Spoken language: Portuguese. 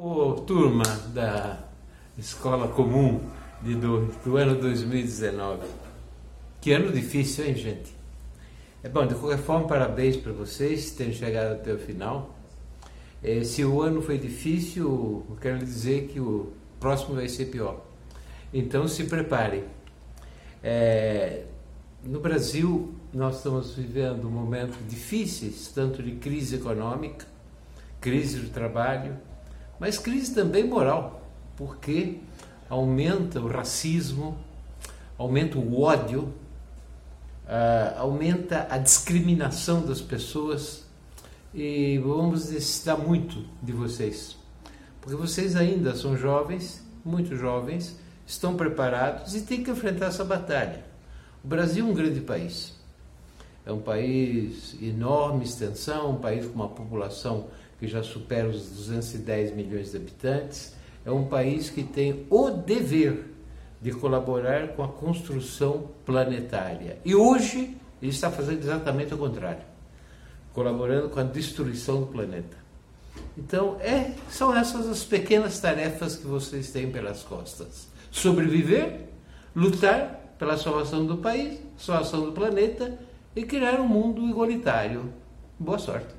Ô, turma da Escola Comum de do, do ano 2019. Que ano difícil, hein, gente? É bom, de qualquer forma, parabéns para vocês terem chegado até o final. É, se o ano foi difícil, eu quero dizer que o próximo vai ser pior. Então se preparem. É, no Brasil, nós estamos vivendo momentos difíceis, tanto de crise econômica, crise do trabalho, mas crise também moral, porque aumenta o racismo, aumenta o ódio, uh, aumenta a discriminação das pessoas e vamos necessitar muito de vocês, porque vocês ainda são jovens, muito jovens, estão preparados e têm que enfrentar essa batalha. O Brasil é um grande país. É um país enorme extensão, um país com uma população que já supera os 210 milhões de habitantes, é um país que tem o dever de colaborar com a construção planetária. E hoje ele está fazendo exatamente o contrário, colaborando com a destruição do planeta. Então, é, são essas as pequenas tarefas que vocês têm pelas costas: sobreviver, lutar pela salvação do país, salvação do planeta e criar um mundo igualitário. Boa sorte.